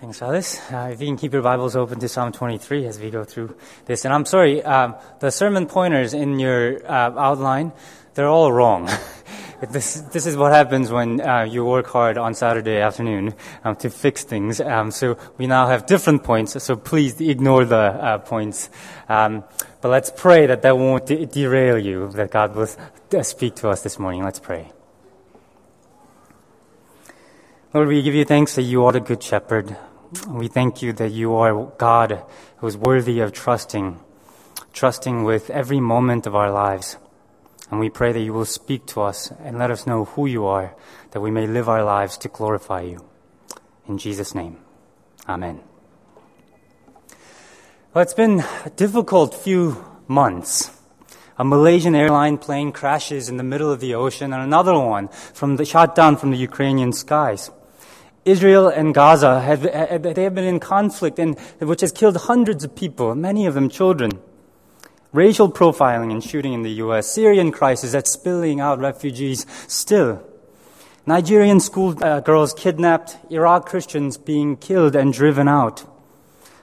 Thanks, Alice. Uh, if you can keep your Bibles open to Psalm 23 as we go through this. And I'm sorry, um, the sermon pointers in your uh, outline, they're all wrong. this, this is what happens when uh, you work hard on Saturday afternoon um, to fix things. Um, so we now have different points, so please ignore the uh, points. Um, but let's pray that that won't de- derail you, that God will uh, speak to us this morning. Let's pray. Lord, we give you thanks that you are the good shepherd. We thank you that you are God who is worthy of trusting, trusting with every moment of our lives. And we pray that you will speak to us and let us know who you are, that we may live our lives to glorify you. In Jesus' name, Amen. Well, it's been a difficult few months. A Malaysian airline plane crashes in the middle of the ocean, and another one from the, shot down from the Ukrainian skies. Israel and Gaza have, they have been in conflict and, which has killed hundreds of people, many of them children. Racial profiling and shooting in the U.S., Syrian crisis that's spilling out refugees still. Nigerian school uh, girls kidnapped, Iraq Christians being killed and driven out.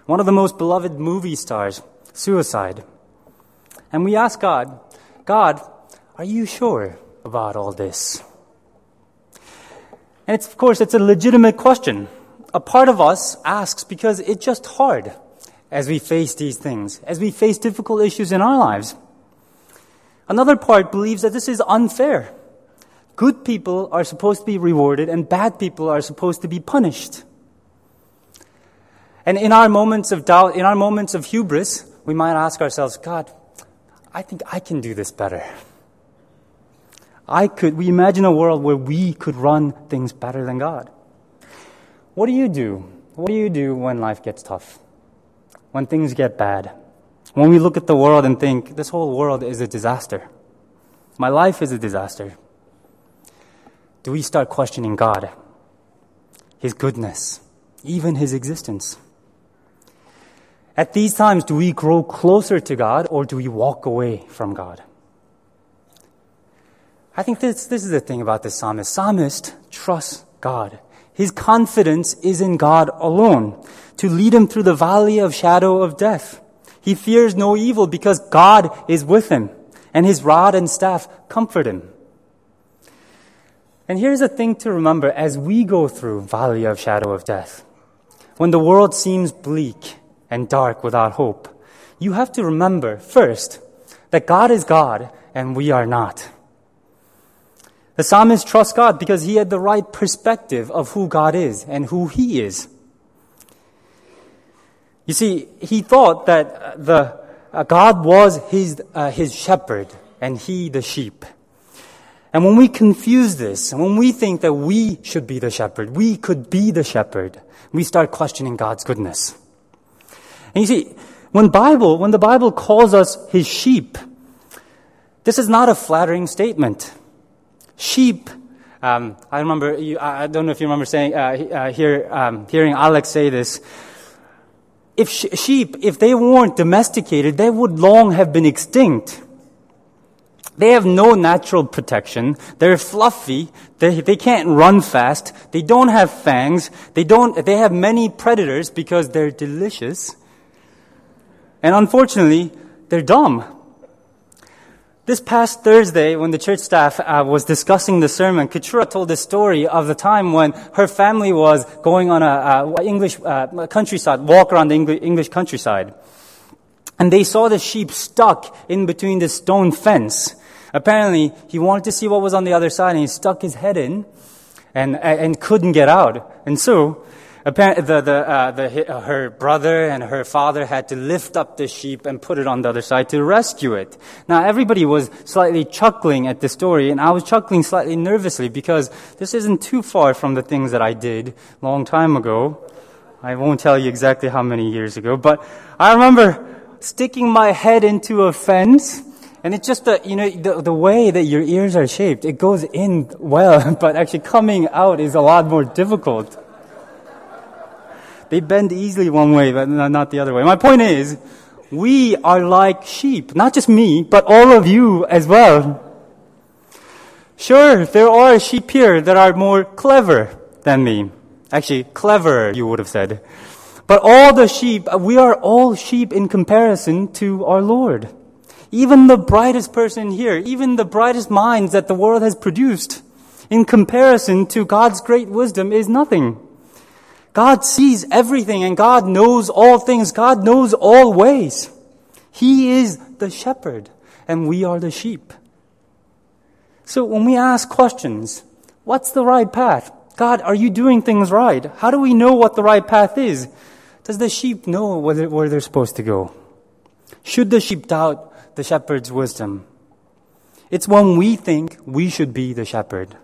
One of the most beloved movie stars, suicide. And we ask God, God, are you sure about all this? And of course, it's a legitimate question. A part of us asks because it's just hard as we face these things, as we face difficult issues in our lives. Another part believes that this is unfair. Good people are supposed to be rewarded and bad people are supposed to be punished. And in our moments of doubt, in our moments of hubris, we might ask ourselves, God, I think I can do this better. I could, we imagine a world where we could run things better than God. What do you do? What do you do when life gets tough? When things get bad? When we look at the world and think, this whole world is a disaster. My life is a disaster. Do we start questioning God? His goodness, even His existence? At these times, do we grow closer to God or do we walk away from God? I think this, this is the thing about the psalmist. Psalmist trusts God. His confidence is in God alone to lead him through the valley of shadow of death. He fears no evil because God is with him and his rod and staff comfort him. And here's a thing to remember as we go through valley of shadow of death. When the world seems bleak and dark without hope, you have to remember first that God is God and we are not. The psalmist trusts God because he had the right perspective of who God is and who he is. You see, he thought that the uh, God was his, uh, his shepherd and he the sheep. And when we confuse this, and when we think that we should be the shepherd, we could be the shepherd, we start questioning God's goodness. And you see, when Bible, when the Bible calls us his sheep, this is not a flattering statement. Sheep. Um, I remember. You, I don't know if you remember saying uh, uh, hear, um, hearing Alex say this. If sh- sheep, if they weren't domesticated, they would long have been extinct. They have no natural protection. They're fluffy. They, they can't run fast. They don't have fangs. They don't, they have many predators because they're delicious. And unfortunately, they're dumb. This past Thursday, when the church staff uh, was discussing the sermon, Keturah told the story of the time when her family was going on a, a English uh, countryside, walk around the English countryside. And they saw the sheep stuck in between the stone fence. Apparently, he wanted to see what was on the other side and he stuck his head in and, and couldn't get out. And so, Apparently, the, the, uh, the, uh, her brother and her father had to lift up the sheep and put it on the other side to rescue it. Now, everybody was slightly chuckling at the story, and I was chuckling slightly nervously because this isn't too far from the things that I did long time ago. I won't tell you exactly how many years ago, but I remember sticking my head into a fence and it's just the, you know, the, the way that your ears are shaped. It goes in well, but actually coming out is a lot more difficult. They bend easily one way, but not the other way. My point is, we are like sheep. Not just me, but all of you as well. Sure, there are sheep here that are more clever than me. Actually, clever, you would have said. But all the sheep, we are all sheep in comparison to our Lord. Even the brightest person here, even the brightest minds that the world has produced, in comparison to God's great wisdom is nothing. God sees everything and God knows all things. God knows all ways. He is the shepherd and we are the sheep. So when we ask questions, what's the right path? God, are you doing things right? How do we know what the right path is? Does the sheep know where they're supposed to go? Should the sheep doubt the shepherd's wisdom? It's when we think we should be the shepherd.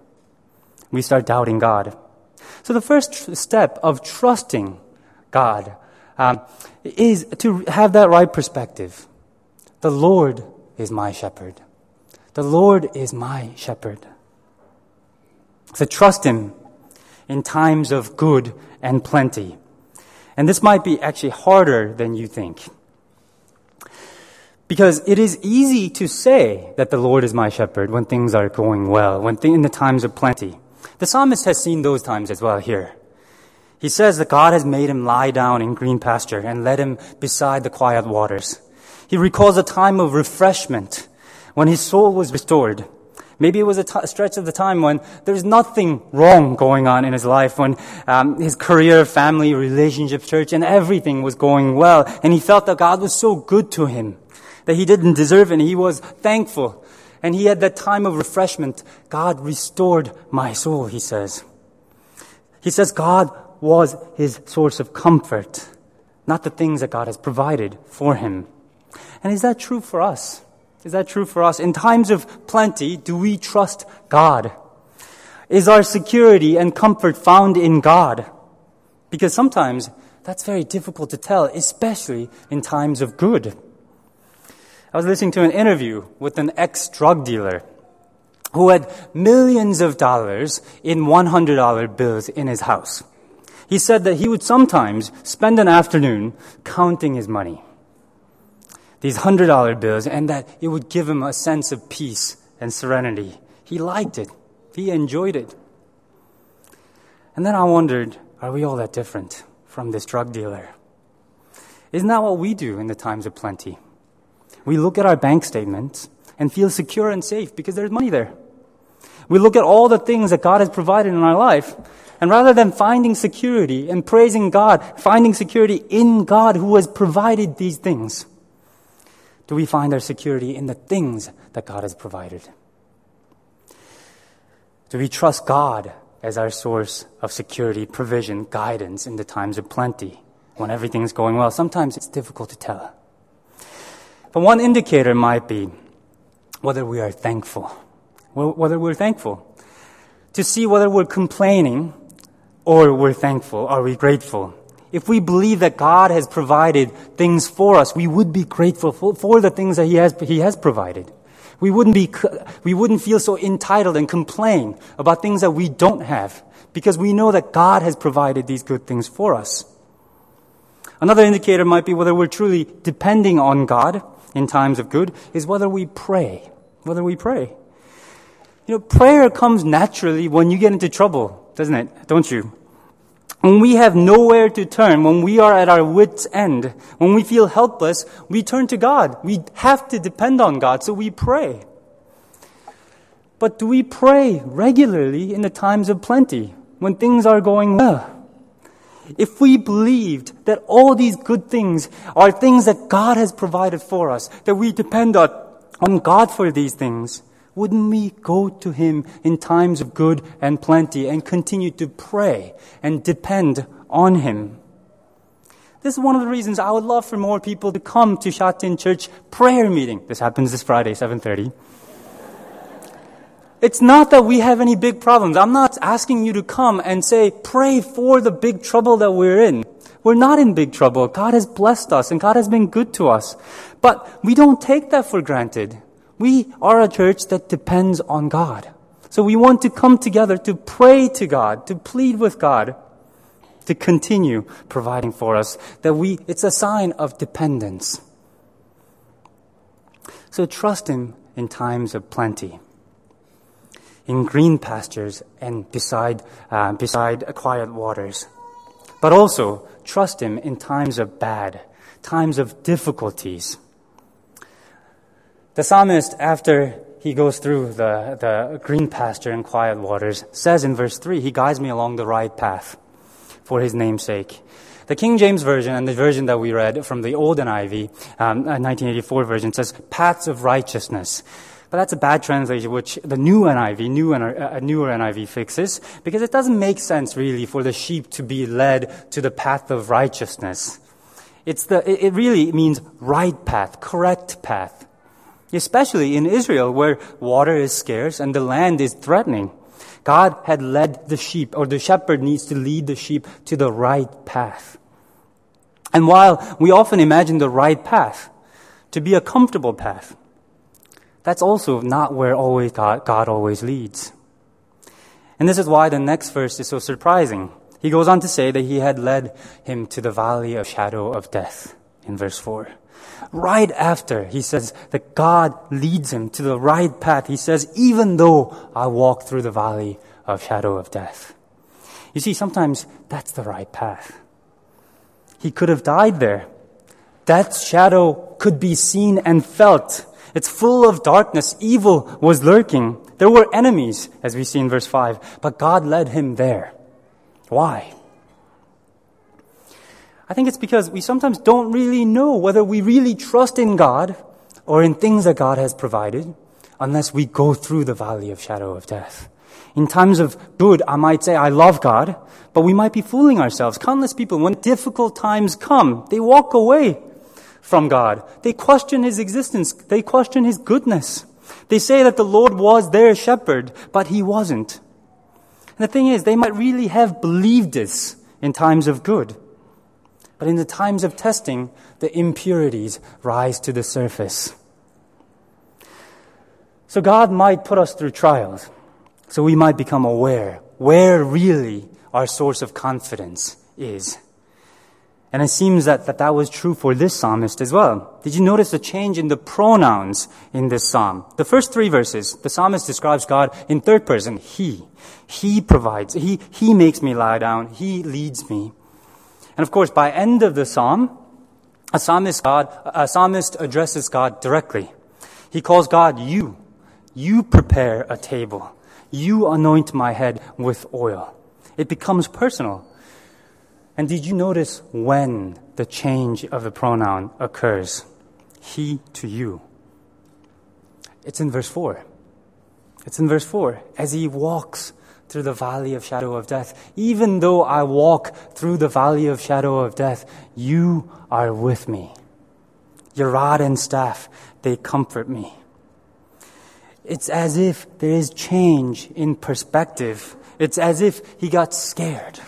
We start doubting God. So the first step of trusting God um, is to have that right perspective. The Lord is my shepherd. The Lord is my shepherd. So trust Him in times of good and plenty. And this might be actually harder than you think. Because it is easy to say that the Lord is my shepherd when things are going well, when th- in the times of plenty. The psalmist has seen those times as well here. He says that God has made him lie down in green pasture and led him beside the quiet waters. He recalls a time of refreshment when his soul was restored. Maybe it was a stretch of the time when there's nothing wrong going on in his life, when um, his career, family, relationship, church, and everything was going well, and he felt that God was so good to him that he didn't deserve it, and he was thankful. And he had that time of refreshment. God restored my soul, he says. He says God was his source of comfort, not the things that God has provided for him. And is that true for us? Is that true for us? In times of plenty, do we trust God? Is our security and comfort found in God? Because sometimes that's very difficult to tell, especially in times of good. I was listening to an interview with an ex drug dealer who had millions of dollars in $100 bills in his house. He said that he would sometimes spend an afternoon counting his money these hundred dollar bills and that it would give him a sense of peace and serenity. He liked it. He enjoyed it. And then I wondered, are we all that different from this drug dealer? Isn't that what we do in the times of plenty? We look at our bank statements and feel secure and safe because there's money there. We look at all the things that God has provided in our life, and rather than finding security and praising God, finding security in God who has provided these things, do we find our security in the things that God has provided? Do we trust God as our source of security, provision, guidance in the times of plenty when everything's going well? Sometimes it's difficult to tell. But one indicator might be whether we are thankful. Whether we're thankful. To see whether we're complaining or we're thankful. Are we grateful? If we believe that God has provided things for us, we would be grateful for, the things that He has, He has provided. We wouldn't be, we wouldn't feel so entitled and complain about things that we don't have because we know that God has provided these good things for us. Another indicator might be whether we're truly depending on God in times of good is whether we pray. Whether we pray. You know, prayer comes naturally when you get into trouble, doesn't it? Don't you? When we have nowhere to turn, when we are at our wits' end, when we feel helpless, we turn to God. We have to depend on God, so we pray. But do we pray regularly in the times of plenty, when things are going well? If we believed that all these good things are things that God has provided for us, that we depend on, God for these things, wouldn't we go to Him in times of good and plenty and continue to pray and depend on Him? This is one of the reasons I would love for more people to come to Shatin Church prayer meeting. This happens this Friday, 7.30. It's not that we have any big problems. I'm not asking you to come and say, pray for the big trouble that we're in. We're not in big trouble. God has blessed us and God has been good to us. But we don't take that for granted. We are a church that depends on God. So we want to come together to pray to God, to plead with God, to continue providing for us. That we, it's a sign of dependence. So trust Him in times of plenty. In green pastures and beside, uh, beside quiet waters. But also trust Him in times of bad, times of difficulties. The psalmist, after he goes through the, the green pasture and quiet waters, says in verse 3, He guides me along the right path for His name's sake. The King James Version and the version that we read from the old NIV, um, 1984 version, says paths of righteousness. But that's a bad translation, which the new NIV, new, uh, newer NIV fixes, because it doesn't make sense really for the sheep to be led to the path of righteousness. It's the, it really means right path, correct path. Especially in Israel where water is scarce and the land is threatening. God had led the sheep, or the shepherd needs to lead the sheep to the right path. And while we often imagine the right path to be a comfortable path, that's also not where always God, God always leads. And this is why the next verse is so surprising. He goes on to say that he had led him to the valley of shadow of death in verse 4. Right after he says that God leads him to the right path, he says, even though I walk through the valley of shadow of death. You see, sometimes that's the right path. He could have died there. Death's shadow could be seen and felt. It's full of darkness. Evil was lurking. There were enemies, as we see in verse 5, but God led him there. Why? I think it's because we sometimes don't really know whether we really trust in God or in things that God has provided unless we go through the valley of shadow of death. In times of good, I might say, I love God, but we might be fooling ourselves. Countless people, when difficult times come, they walk away from God. They question His existence. They question His goodness. They say that the Lord was their shepherd, but He wasn't. And the thing is, they might really have believed this in times of good. But in the times of testing, the impurities rise to the surface. So God might put us through trials, so we might become aware where really our source of confidence is. And it seems that, that that was true for this psalmist as well. Did you notice the change in the pronouns in this psalm? The first three verses, the psalmist describes God in third person, He. He provides. He, he makes me lie down. He leads me. And of course, by end of the psalm, a psalmist, God, a psalmist addresses God directly. He calls God you. You prepare a table. You anoint my head with oil. It becomes personal. And did you notice when the change of the pronoun occurs? He to you. It's in verse 4. It's in verse 4. As he walks through the valley of shadow of death, even though I walk through the valley of shadow of death, you are with me. Your rod and staff, they comfort me. It's as if there is change in perspective. It's as if he got scared.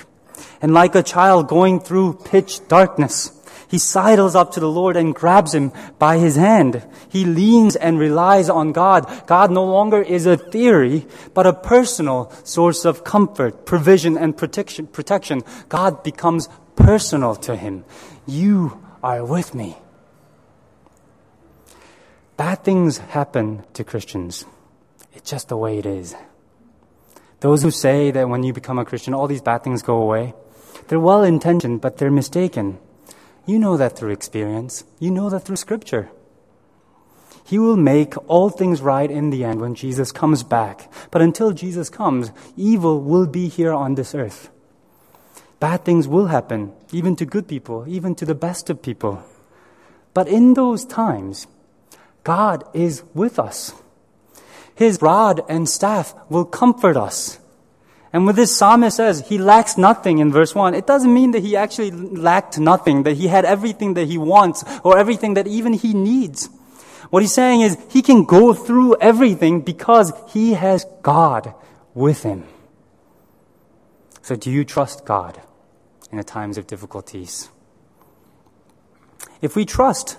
And like a child going through pitch darkness, he sidles up to the Lord and grabs him by his hand. He leans and relies on God. God no longer is a theory, but a personal source of comfort, provision, and protection. God becomes personal to him. You are with me. Bad things happen to Christians. It's just the way it is. Those who say that when you become a Christian, all these bad things go away, they're well intentioned, but they're mistaken. You know that through experience. You know that through Scripture. He will make all things right in the end when Jesus comes back. But until Jesus comes, evil will be here on this earth. Bad things will happen, even to good people, even to the best of people. But in those times, God is with us. His rod and staff will comfort us. And when this psalmist says he lacks nothing in verse 1, it doesn't mean that he actually lacked nothing, that he had everything that he wants or everything that even he needs. What he's saying is he can go through everything because he has God with him. So do you trust God in the times of difficulties? If we trust,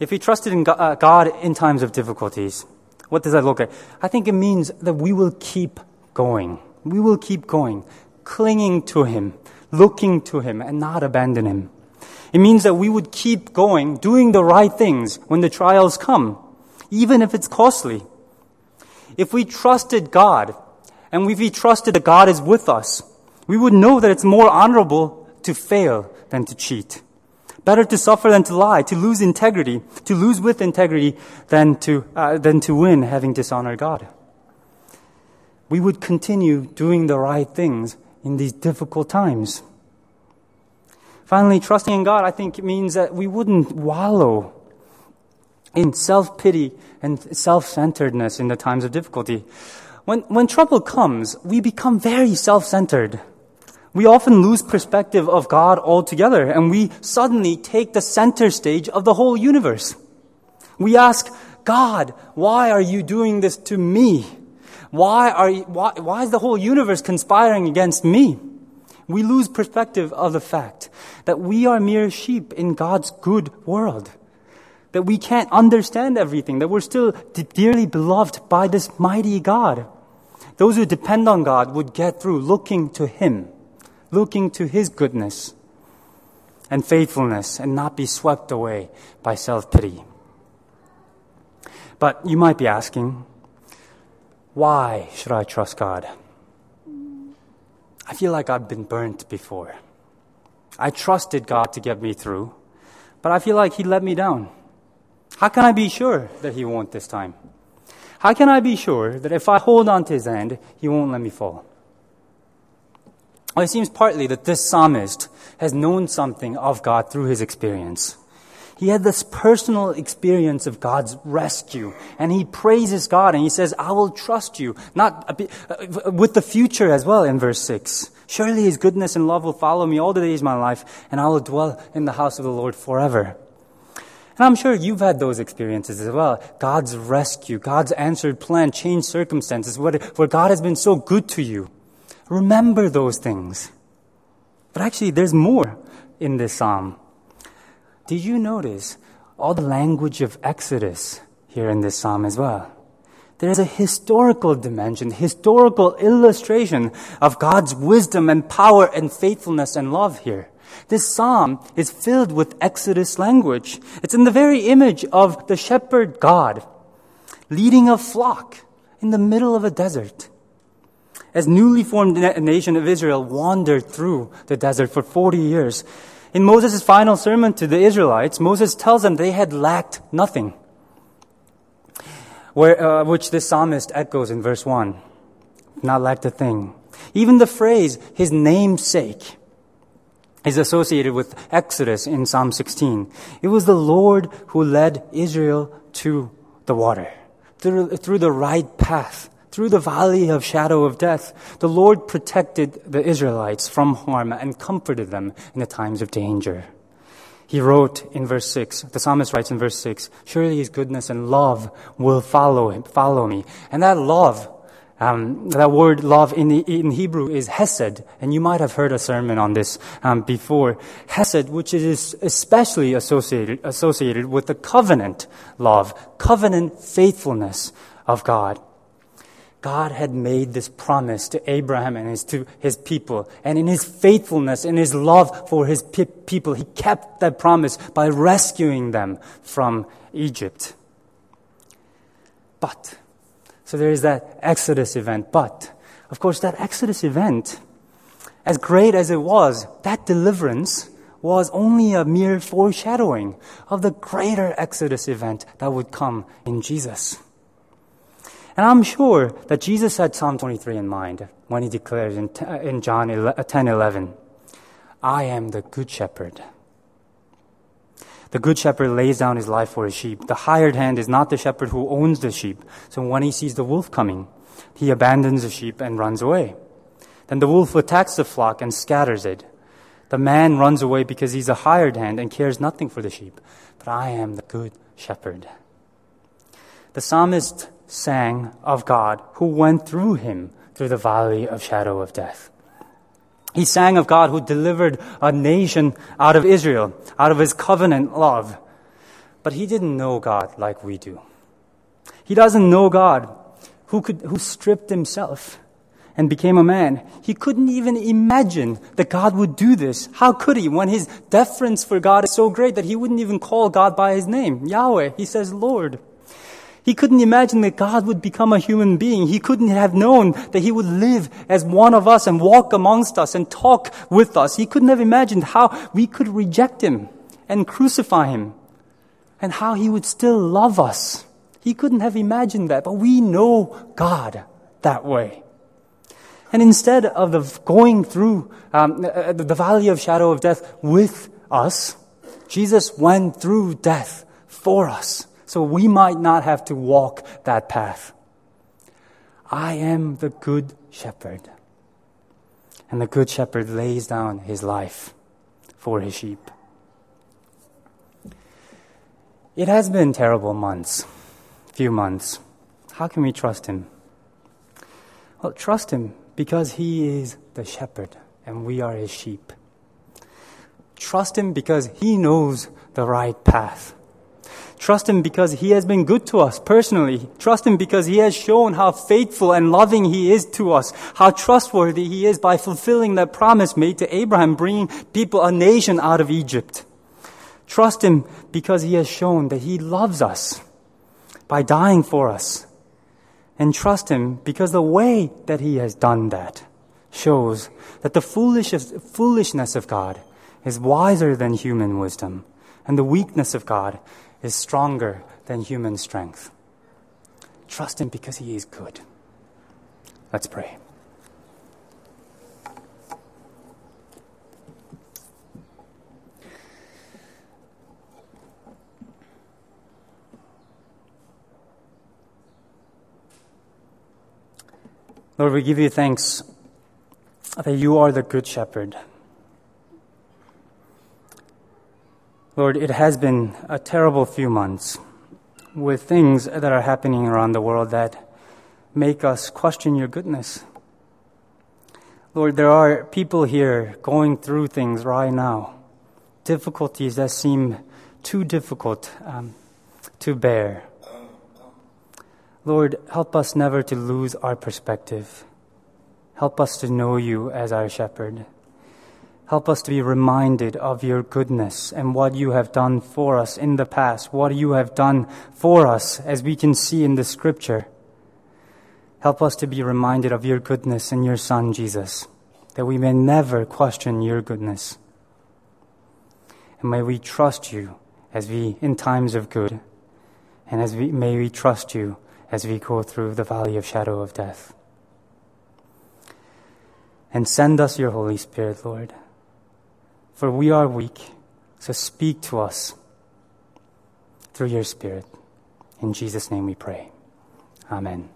if we trusted in uh, God in times of difficulties, what does that look like? I think it means that we will keep going we will keep going, clinging to Him, looking to Him, and not abandon Him. It means that we would keep going, doing the right things when the trials come, even if it's costly. If we trusted God and if we trusted that God is with us, we would know that it's more honorable to fail than to cheat. Better to suffer than to lie, to lose integrity, to lose with integrity than to, uh, than to win having dishonored God. We would continue doing the right things in these difficult times. Finally, trusting in God, I think means that we wouldn't wallow in self pity and self centeredness in the times of difficulty. When, when trouble comes, we become very self centered. We often lose perspective of God altogether and we suddenly take the center stage of the whole universe. We ask, God, why are you doing this to me? Why are you, why, why is the whole universe conspiring against me? We lose perspective of the fact that we are mere sheep in God's good world. That we can't understand everything, that we're still dearly beloved by this mighty God. Those who depend on God would get through looking to Him looking to His goodness and faithfulness and not be swept away by self pity. But you might be asking, why should I trust God? I feel like I've been burnt before. I trusted God to get me through, but I feel like He let me down. How can I be sure that He won't this time? How can I be sure that if I hold on to His hand, He won't let me fall? Well, it seems partly that this psalmist has known something of God through his experience. He had this personal experience of God's rescue, and he praises God and he says, I will trust you, not bit, uh, with the future as well in verse 6. Surely his goodness and love will follow me all the days of my life, and I will dwell in the house of the Lord forever. And I'm sure you've had those experiences as well. God's rescue, God's answered plan, changed circumstances, where, God has been so good to you. Remember those things. But actually, there's more in this psalm. Did you notice all the language of Exodus here in this psalm as well? There's a historical dimension, historical illustration of God's wisdom and power and faithfulness and love here. This psalm is filled with Exodus language. It's in the very image of the shepherd God leading a flock in the middle of a desert as newly formed nation of Israel wandered through the desert for 40 years. In Moses' final sermon to the Israelites, Moses tells them they had lacked nothing, where, uh, which the psalmist echoes in verse 1. Not lacked a thing. Even the phrase, his namesake, is associated with Exodus in Psalm 16. It was the Lord who led Israel to the water, through, through the right path through the valley of shadow of death, the Lord protected the Israelites from harm and comforted them in the times of danger. He wrote in verse 6, the psalmist writes in verse 6, surely his goodness and love will follow him, follow me. And that love, um, that word love in, the, in Hebrew is hesed, and you might have heard a sermon on this um, before. Hesed, which is especially associated, associated with the covenant love, covenant faithfulness of God. God had made this promise to Abraham and his, to his people. And in his faithfulness, in his love for his pe- people, he kept that promise by rescuing them from Egypt. But, so there is that Exodus event. But, of course, that Exodus event, as great as it was, that deliverance was only a mere foreshadowing of the greater Exodus event that would come in Jesus. And I'm sure that Jesus had Psalm 23 in mind when he declares in, in John uh, 10 11, I am the good shepherd. The good shepherd lays down his life for his sheep. The hired hand is not the shepherd who owns the sheep. So when he sees the wolf coming, he abandons the sheep and runs away. Then the wolf attacks the flock and scatters it. The man runs away because he's a hired hand and cares nothing for the sheep. But I am the good shepherd. The psalmist sang of God who went through him through the valley of shadow of death. He sang of God who delivered a nation out of Israel, out of his covenant love. But he didn't know God like we do. He doesn't know God who could, who stripped himself and became a man. He couldn't even imagine that God would do this. How could he when his deference for God is so great that he wouldn't even call God by his name? Yahweh. He says Lord. He couldn't imagine that God would become a human being. He couldn't have known that he would live as one of us and walk amongst us and talk with us. He couldn't have imagined how we could reject him and crucify him and how he would still love us. He couldn't have imagined that, but we know God that way. And instead of the, going through um, uh, the valley of shadow of death with us, Jesus went through death for us so we might not have to walk that path. I am the good shepherd. And the good shepherd lays down his life for his sheep. It has been terrible months, few months. How can we trust him? Well, trust him because he is the shepherd and we are his sheep. Trust him because he knows the right path. Trust him because he has been good to us personally. Trust him because he has shown how faithful and loving he is to us, how trustworthy he is by fulfilling that promise made to Abraham, bringing people, a nation out of Egypt. Trust Him because He has shown that He loves us by dying for us. And trust Him because the way that He has done that shows that the foolishness of God is wiser than human wisdom, and the weakness of God is stronger than human strength. Trust Him because He is good. Let's pray. Lord, we give you thanks that you are the Good Shepherd. Lord, it has been a terrible few months with things that are happening around the world that make us question your goodness. Lord, there are people here going through things right now, difficulties that seem too difficult um, to bear. Lord, help us never to lose our perspective. Help us to know you as our shepherd. Help us to be reminded of your goodness and what you have done for us in the past, what you have done for us, as we can see in the scripture. Help us to be reminded of your goodness in your Son, Jesus, that we may never question your goodness. And may we trust you as we, in times of good, and as we, may we trust you as we go through the valley of shadow of death. And send us your Holy Spirit, Lord. For we are weak, so speak to us through your Spirit. In Jesus' name we pray. Amen.